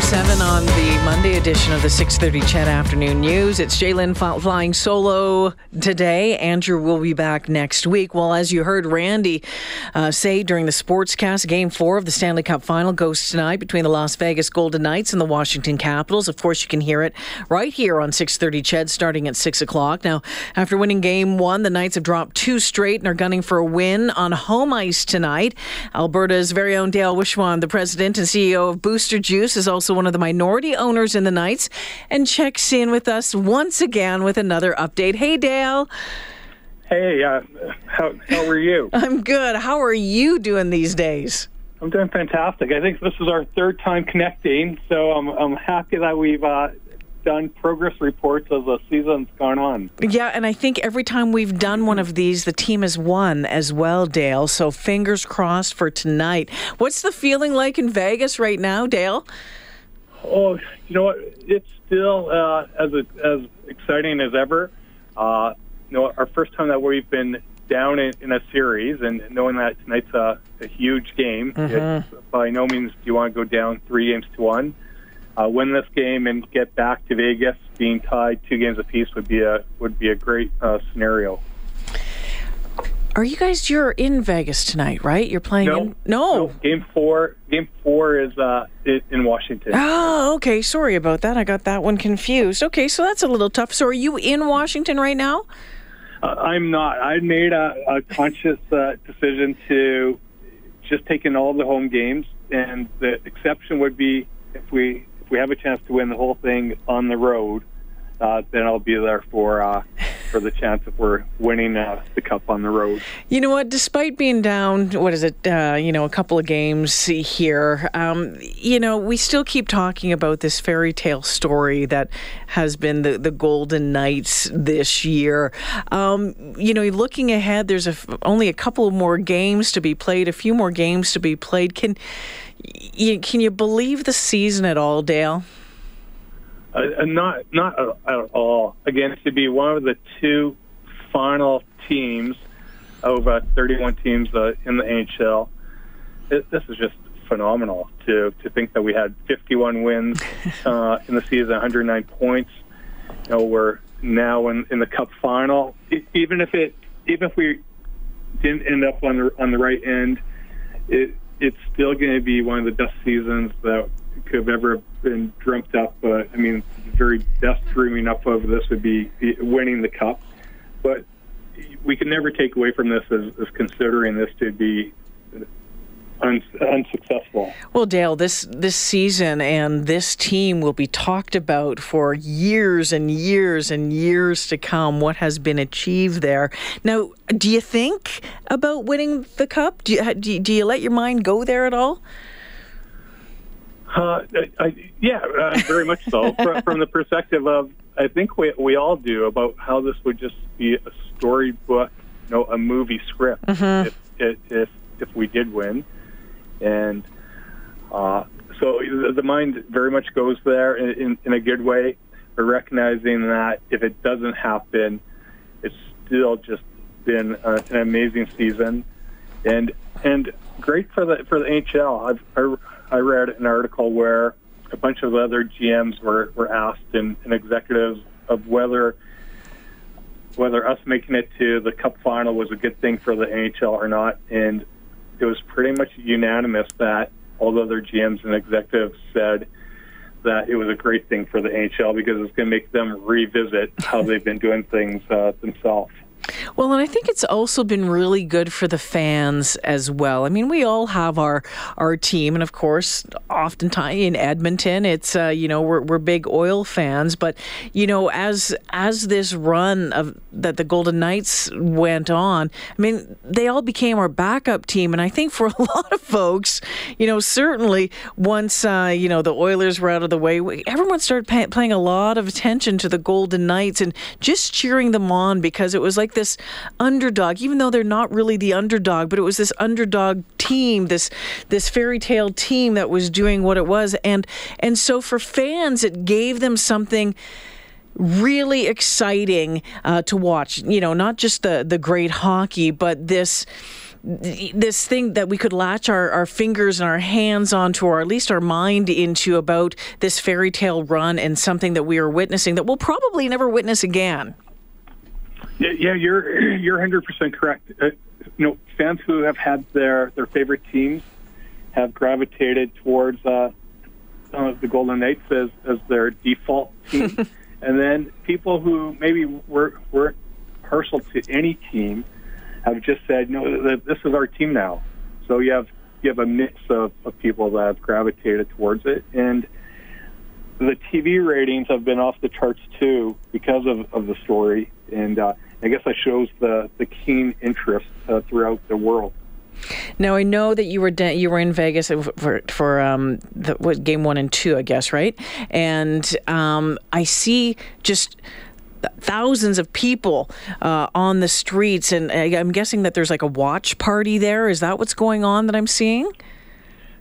7 on the Monday edition of the 6:30 CHED Afternoon News. It's Jalen flying solo today. Andrew will be back next week. Well, as you heard Randy uh, say during the Sportscast, Game Four of the Stanley Cup Final goes tonight between the Las Vegas Golden Knights and the Washington Capitals. Of course, you can hear it right here on 6:30 CHED, starting at six o'clock. Now, after winning Game One, the Knights have dropped two straight and are gunning for a win on home ice tonight. Alberta's very own Dale Wishewan, the president and CEO of Booster Juice, is also one of the minority owners in the Knights, and checks in with us once again with another update. Hey, Dale. Hey, uh, how, how are you? I'm good. How are you doing these days? I'm doing fantastic. I think this is our third time connecting, so I'm, I'm happy that we've uh, done progress reports as the season's gone on. Yeah, and I think every time we've done one of these, the team has won as well, Dale. So fingers crossed for tonight. What's the feeling like in Vegas right now, Dale? Oh, you know what? It's still uh, as as exciting as ever. Uh, you know, our first time that we've been down in, in a series, and knowing that tonight's a, a huge game. Mm-hmm. by no means do you want to go down three games to one. Uh, win this game and get back to Vegas, being tied two games apiece would be a would be a great uh, scenario. Are you guys? You're in Vegas tonight, right? You're playing. No, in, no. no. Game four. Game four is uh, in Washington. Oh, okay. Sorry about that. I got that one confused. Okay, so that's a little tough. So, are you in Washington right now? Uh, I'm not. I made a, a conscious uh, decision to just take in all the home games, and the exception would be if we if we have a chance to win the whole thing on the road, uh, then I'll be there for uh, for the chance of we're winning uh, the cup on the road. You know what? Despite being down, what is it? Uh, you know, a couple of games here. Um, you know, we still keep talking about this fairy tale story that has been the the Golden Knights this year. Um, you know, looking ahead, there's a, only a couple more games to be played, a few more games to be played. Can you, can you believe the season at all, Dale? Uh, not not at all. Again, to be one of the two final teams of uh, 31 teams uh, in the NHL, it, this is just phenomenal. To to think that we had 51 wins uh, in the season, 109 points. You know, we're now in, in the Cup final. even if it even if we didn't end up on the on the right end, it it's still going to be one of the best seasons that could have ever been dreamt up. Uh, I mean, the very best dreaming up of this would be winning the cup. But we can never take away from this as, as considering this to be un- unsuccessful. Well, Dale, this this season and this team will be talked about for years and years and years to come. What has been achieved there? Now, do you think about winning the cup? Do you, do you, do you let your mind go there at all? Uh, I, yeah, uh, very much so. from, from, the perspective of, I think we we all do about how this would just be a storybook, you know, a movie script mm-hmm. if, if if we did win, and uh, so the, the mind very much goes there in, in, in a good way, but recognizing that if it doesn't happen, it's still just been a, an amazing season, and and great for the for the NHL. I've I, I read an article where a bunch of other GMs were, were asked and, and executives of whether whether us making it to the Cup final was a good thing for the NHL or not, and it was pretty much unanimous that all the other GMs and executives said that it was a great thing for the NHL because it's going to make them revisit how they've been doing things uh, themselves. Well, and I think it's also been really good for the fans as well. I mean, we all have our our team, and of course, oftentimes in Edmonton, it's uh, you know we're we're big oil fans, but you know as as this run of that the Golden Knights went on, I mean, they all became our backup team, and I think for a lot of folks, you know, certainly once uh, you know the Oilers were out of the way, everyone started pay- paying a lot of attention to the Golden Knights and just cheering them on because it was like this underdog, even though they're not really the underdog, but it was this underdog team, this this fairy tale team that was doing what it was, and and so for fans, it gave them something really exciting uh, to watch. You know, not just the the great hockey, but this this thing that we could latch our, our fingers and our hands onto, or at least our mind into about this fairy tale run and something that we are witnessing that we'll probably never witness again. Yeah, yeah you're you're 100 percent correct. Uh, you know, fans who have had their their favorite teams have gravitated towards uh, uh, the Golden Knights as as their default team, and then people who maybe were were partial to any team have just said, no, this is our team now. So you have you have a mix of, of people that have gravitated towards it, and the TV ratings have been off the charts too because of, of the story, and uh, I guess that shows the the keen interest uh, throughout the world. Now I know that you were de- you were in Vegas for for um, the, what game one and two, I guess, right? And um, I see just thousands of people uh, on the streets, and I'm guessing that there's like a watch party there. Is that what's going on that I'm seeing?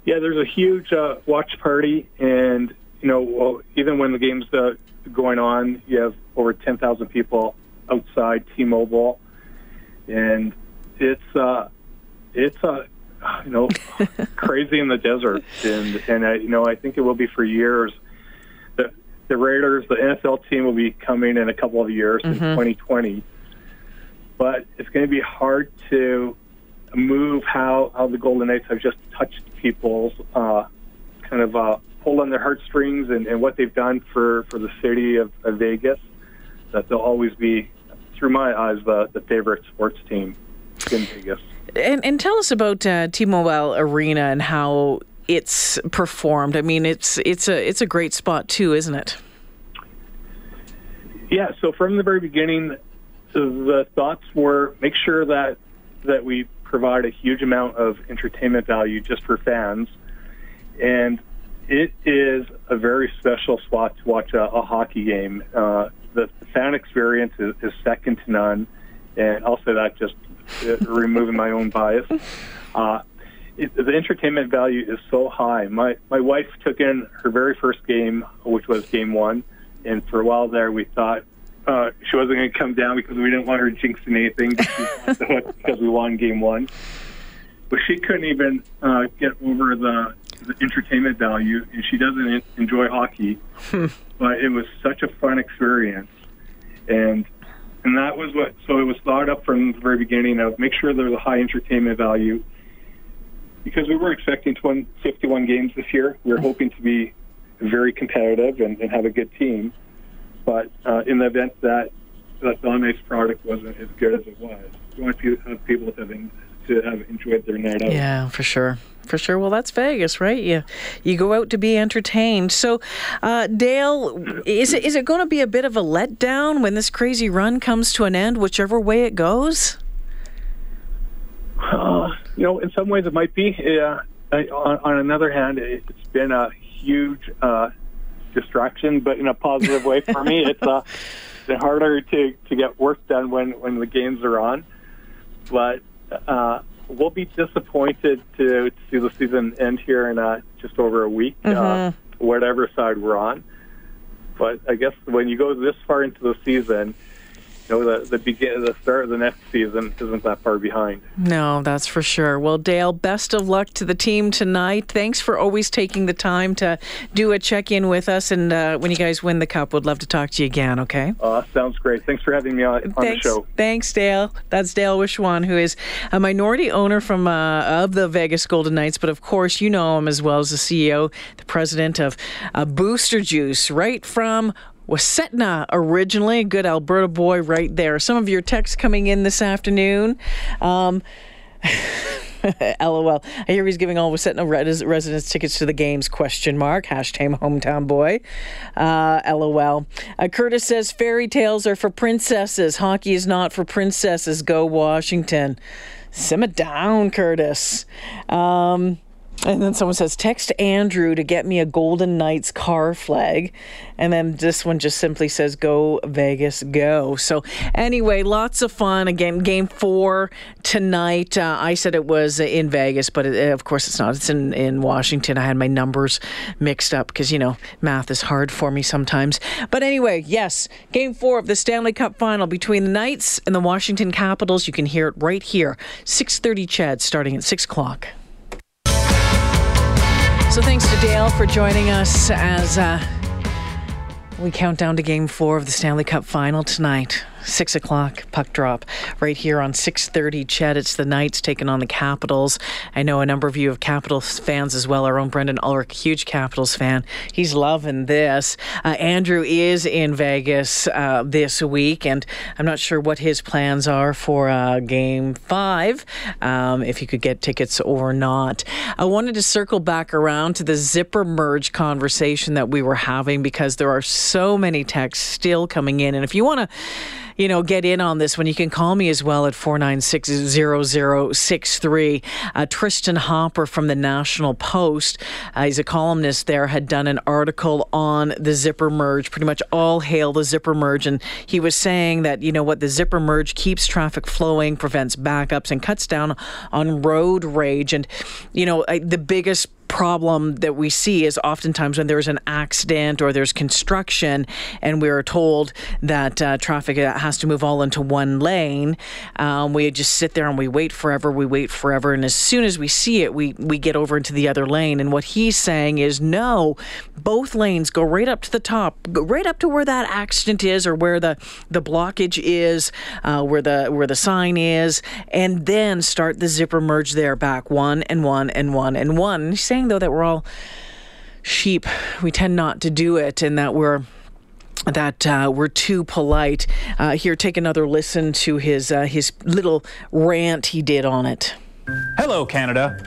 Yeah, there's a huge uh, watch party, and you know, well, even when the game's uh, going on, you have over 10,000 people outside T-Mobile, and it's uh, it's uh, you know crazy in the desert, and and uh, you know I think it will be for years the Raiders, the NFL team will be coming in a couple of years mm-hmm. in 2020. But it's going to be hard to move how, how the Golden Knights have just touched people's uh, kind of uh, pull on their heartstrings and, and what they've done for, for the city of, of Vegas. That they'll always be, through my eyes, the, the favorite sports team in Vegas. And, and tell us about uh, T-Mobile Arena and how it's performed. I mean, it's it's a it's a great spot too, isn't it? Yeah. So from the very beginning, the thoughts were make sure that that we provide a huge amount of entertainment value just for fans, and it is a very special spot to watch a, a hockey game. Uh, the, sound experience is, is second to none, and I'll say that just uh, removing my own bias. Uh, it, the entertainment value is so high. My my wife took in her very first game, which was game one, and for a while there, we thought uh, she wasn't going to come down because we didn't want her jinxing anything because we won game one. But she couldn't even uh, get over the, the entertainment value, and she doesn't enjoy hockey. but it was such a fun experience, and and that was what. So it was thought up from the very beginning of make sure there's a high entertainment value because we were expecting 20, 51 games this year. We were hoping to be very competitive and, and have a good team. But uh, in the event that that Donne's product wasn't as good as it was, we want to have people having to have enjoyed their night out. Yeah, for sure. For sure. Well, that's Vegas, right? You you go out to be entertained. So, uh, Dale, is it is it going to be a bit of a letdown when this crazy run comes to an end, whichever way it goes? Uh, you know, in some ways it might be. Uh, on, on another hand, it's been a huge uh, distraction, but in a positive way for me. It's uh, been harder to, to get work done when, when the games are on. But uh, we'll be disappointed to, to see the season end here in uh, just over a week, uh, mm-hmm. uh, whatever side we're on. But I guess when you go this far into the season, you know, the the begin the start of the next season isn't that far behind. No, that's for sure. Well, Dale, best of luck to the team tonight. Thanks for always taking the time to do a check in with us, and uh, when you guys win the cup, we'd love to talk to you again. Okay. Uh, sounds great. Thanks for having me on, on the show. Thanks, Dale. That's Dale Wishewan, who is a minority owner from uh, of the Vegas Golden Knights, but of course you know him as well as the CEO, the president of uh, Booster Juice, right from Wasetna originally. Good Alberta boy right there. Some of your texts coming in this afternoon. Um, LOL. I hear he's giving all Wasetna residents tickets to the games. Question mark. Hashtag hometown boy. Uh, LOL. Uh, Curtis says fairy tales are for princesses. Hockey is not for princesses. Go Washington. Simmer down, Curtis. Um, And then someone says, text Andrew to get me a Golden Knights car flag. And then this one just simply says, go Vegas, go. So, anyway, lots of fun. Again, game four tonight. Uh, I said it was in Vegas, but it, of course it's not. It's in, in Washington. I had my numbers mixed up because, you know, math is hard for me sometimes. But anyway, yes, game four of the Stanley Cup final between the Knights and the Washington Capitals. You can hear it right here. 6.30 CHED, starting at 6 o'clock. So thanks to Dale for joining us as uh, we count down to game four of the Stanley Cup final tonight. Six o'clock puck drop right here on 6:30. CHED, it's the Knights taking on the Capitals. I know a number of you have Capitals fans as well. Our own Brendan Ulrich, huge Capitals fan. He's loving this. Uh, Andrew is in Vegas uh, this week, and I'm not sure what his plans are for uh, Game Five. Um, if you could get tickets or not. I wanted to circle back around to the zipper merge conversation that we were having because there are so many texts still coming in, and if you want to you know, get in on this one, you can call me as well at 4960063. Uh, Tristan Hopper from the National Post, uh, he's a columnist there, had done an article on the zipper merge, pretty much all hail the zipper merge. And he was saying that, you know what, the zipper merge keeps traffic flowing, prevents backups, and cuts down on road rage. And, you know, the biggest problem that we see is oftentimes when there's an accident or there's construction and we're told that uh, traffic has to move all into one lane, um, we just sit there and we wait forever, we wait forever, and as soon as we see it, we, we get over into the other lane. And what he's saying is no, both lanes go right up to the top, right up to where that accident is or where the, the blockage is, uh, where the where the sign is, and then start the zipper merge there back one and one and one and one. Saying though that we're all sheep. We tend not to do it, and that we're that uh, we're too polite. Uh, here, take another listen to his uh, his little rant he did on it. Hello, Canada.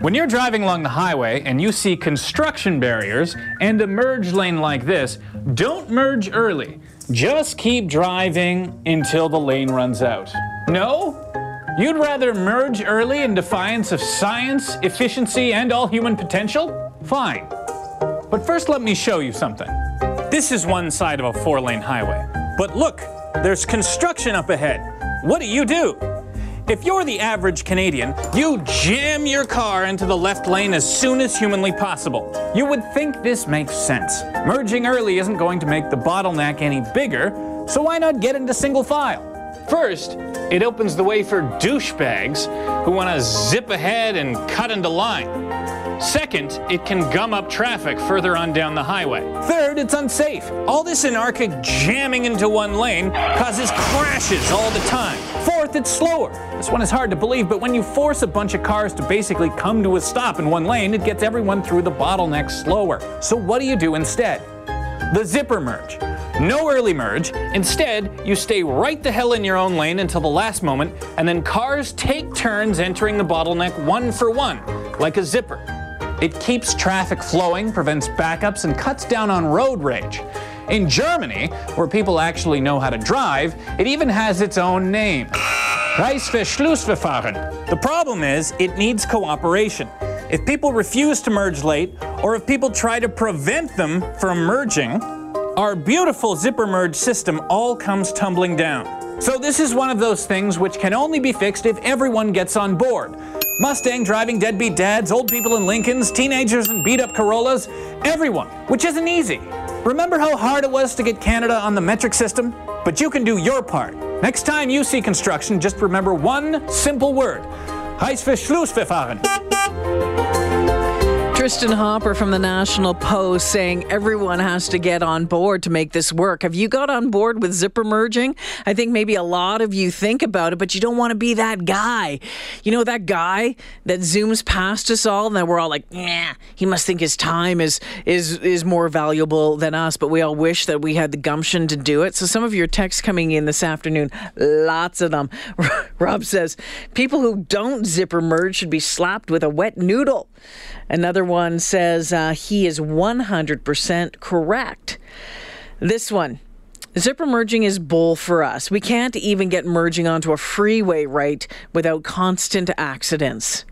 When you're driving along the highway and you see construction barriers and a merge lane like this, don't merge early. Just keep driving until the lane runs out. No? You'd rather merge early in defiance of science, efficiency, and all human potential? Fine. But first, let me show you something. This is one side of a four lane highway. But look, there's construction up ahead. What do you do? If you're the average Canadian, you jam your car into the left lane as soon as humanly possible. You would think this makes sense. Merging early isn't going to make the bottleneck any bigger, so why not get into single file? First, it opens the way for douchebags who want to zip ahead and cut into line. Second, it can gum up traffic further on down the highway. Third, it's unsafe. All this anarchic jamming into one lane causes crashes all the time. Fourth, it's slower. This one is hard to believe, but when you force a bunch of cars to basically come to a stop in one lane, it gets everyone through the bottleneck slower. So what do you do instead? The zipper merge. No early merge. Instead, you stay right the hell in your own lane until the last moment, and then cars take turns entering the bottleneck one for one, like a zipper. It keeps traffic flowing, prevents backups, and cuts down on road rage. In Germany, where people actually know how to drive, it even has its own name. Reißverschlussverfahren. The problem is, it needs cooperation. If people refuse to merge late, or if people try to prevent them from merging, our beautiful zipper merge system all comes tumbling down. So this is one of those things which can only be fixed if everyone gets on board. Mustang driving deadbeat dads, old people in Lincolns, teenagers in beat up Corollas, everyone, which isn't easy. Remember how hard it was to get Canada on the metric system? But you can do your part. Next time you see construction, just remember one simple word. Reißverschlussverfahren. Tristan Hopper from the National Post saying everyone has to get on board to make this work. Have you got on board with zipper merging? I think maybe a lot of you think about it, but you don't want to be that guy. You know, that guy that zooms past us all and then we're all like, yeah, he must think his time is is is more valuable than us, but we all wish that we had the gumption to do it. So some of your texts coming in this afternoon, lots of them. Rob says, people who don't zipper merge should be slapped with a wet noodle. Another one says uh, he is 100% correct. This one. Zipper merging is bull for us. We can't even get merging onto a freeway right without constant accidents.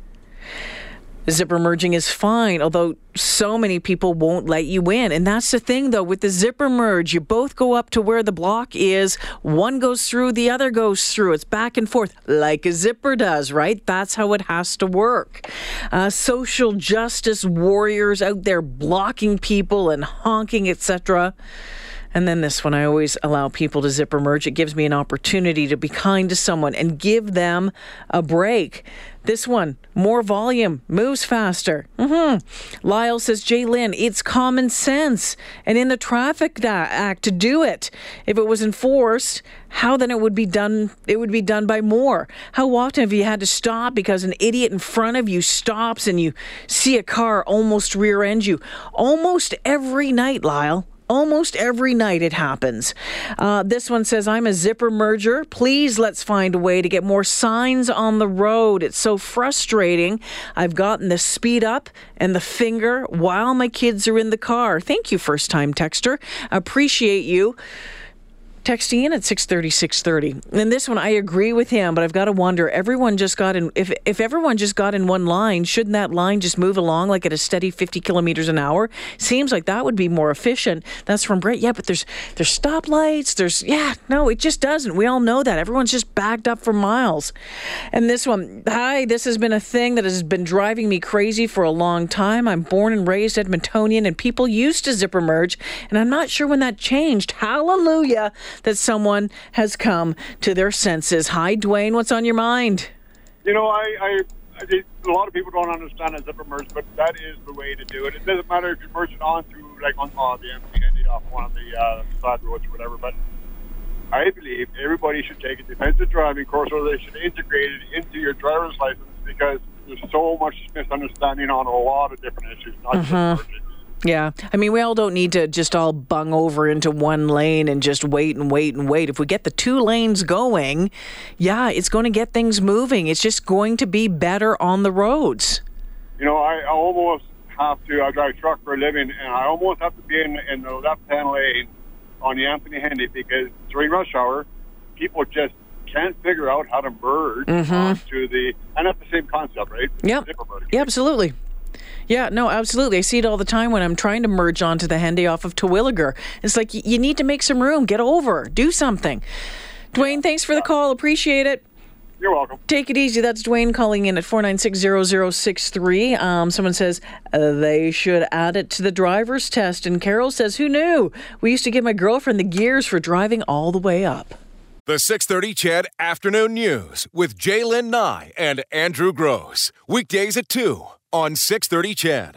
Zipper merging is fine, although so many people won't let you in. And that's the thing, though, with the zipper merge, you both go up to where the block is. One goes through, the other goes through. It's back and forth, like a zipper does, right? That's how it has to work. Uh, social justice warriors out there blocking people and honking, etc. And then this one, I always allow people to zipper merge. It gives me an opportunity to be kind to someone and give them a break. This one, more volume, moves faster. Mm-hmm. Lyle says, Jay Lynn, it's common sense. And in the Traffic Act to do it. If it was enforced, how then it would be done it would be done by more. How often have you had to stop because an idiot in front of you stops and you see a car almost rear end you? Almost every night, Lyle. Almost every night it happens. Uh, this one says, I'm a zipper merger. Please let's find a way to get more signs on the road. It's so frustrating. I've gotten the speed up and the finger while my kids are in the car. Thank you, first time texter. Appreciate you texting in at 630 630 and this one i agree with him but i've got to wonder everyone just got in if, if everyone just got in one line shouldn't that line just move along like at a steady 50 kilometers an hour? Seems like that would be more efficient. That's from brett. Yeah but there's there's stoplights there's yeah no it just doesn't. We all know that. Everyone's just backed up for miles. And this one hi this has been a thing that has been driving me crazy for a long time. I'm born and raised edmontonian and people used to zipper merge and i'm not sure when that changed. Hallelujah that someone has come to their senses. Hi, Dwayne. What's on your mind? You know, I, I, I a lot of people don't understand a zipper merge, but that is the way to do it. It doesn't matter if you merge it on through like on, on the empty off one of the uh, side roads or whatever. But I believe everybody should take a defensive driving course, or they should integrate it into your driver's license because there's so much misunderstanding on a lot of different issues, not mm-hmm. just merging. Yeah. I mean, we all don't need to just all bung over into one lane and just wait and wait and wait. If we get the two lanes going, yeah, it's going to get things moving. It's just going to be better on the roads. You know, I, I almost have to, I drive a truck for a living, and I almost have to be in, in the left hand lane on the Anthony Henday because during rush hour, people just can't figure out how to merge mm-hmm. to the, and that's the same concept, right? Yeah. Yeah, absolutely. Yeah, no, absolutely. I see it all the time when I'm trying to merge onto the Henday off of Terwillegar. It's like you need to make some room, get over, do something. Dwayne, thanks for the call. Appreciate it. You're welcome. Take it easy. That's Dwayne calling in at 4960063. Um, someone says uh, they should add it to the driver's test. And Carol says, Who knew? We used to give my girlfriend the gears for driving all the way up. The 630 CHED Afternoon News with Jaylen Nye and Andrew Gross. Weekdays at 2 on 630 CHED.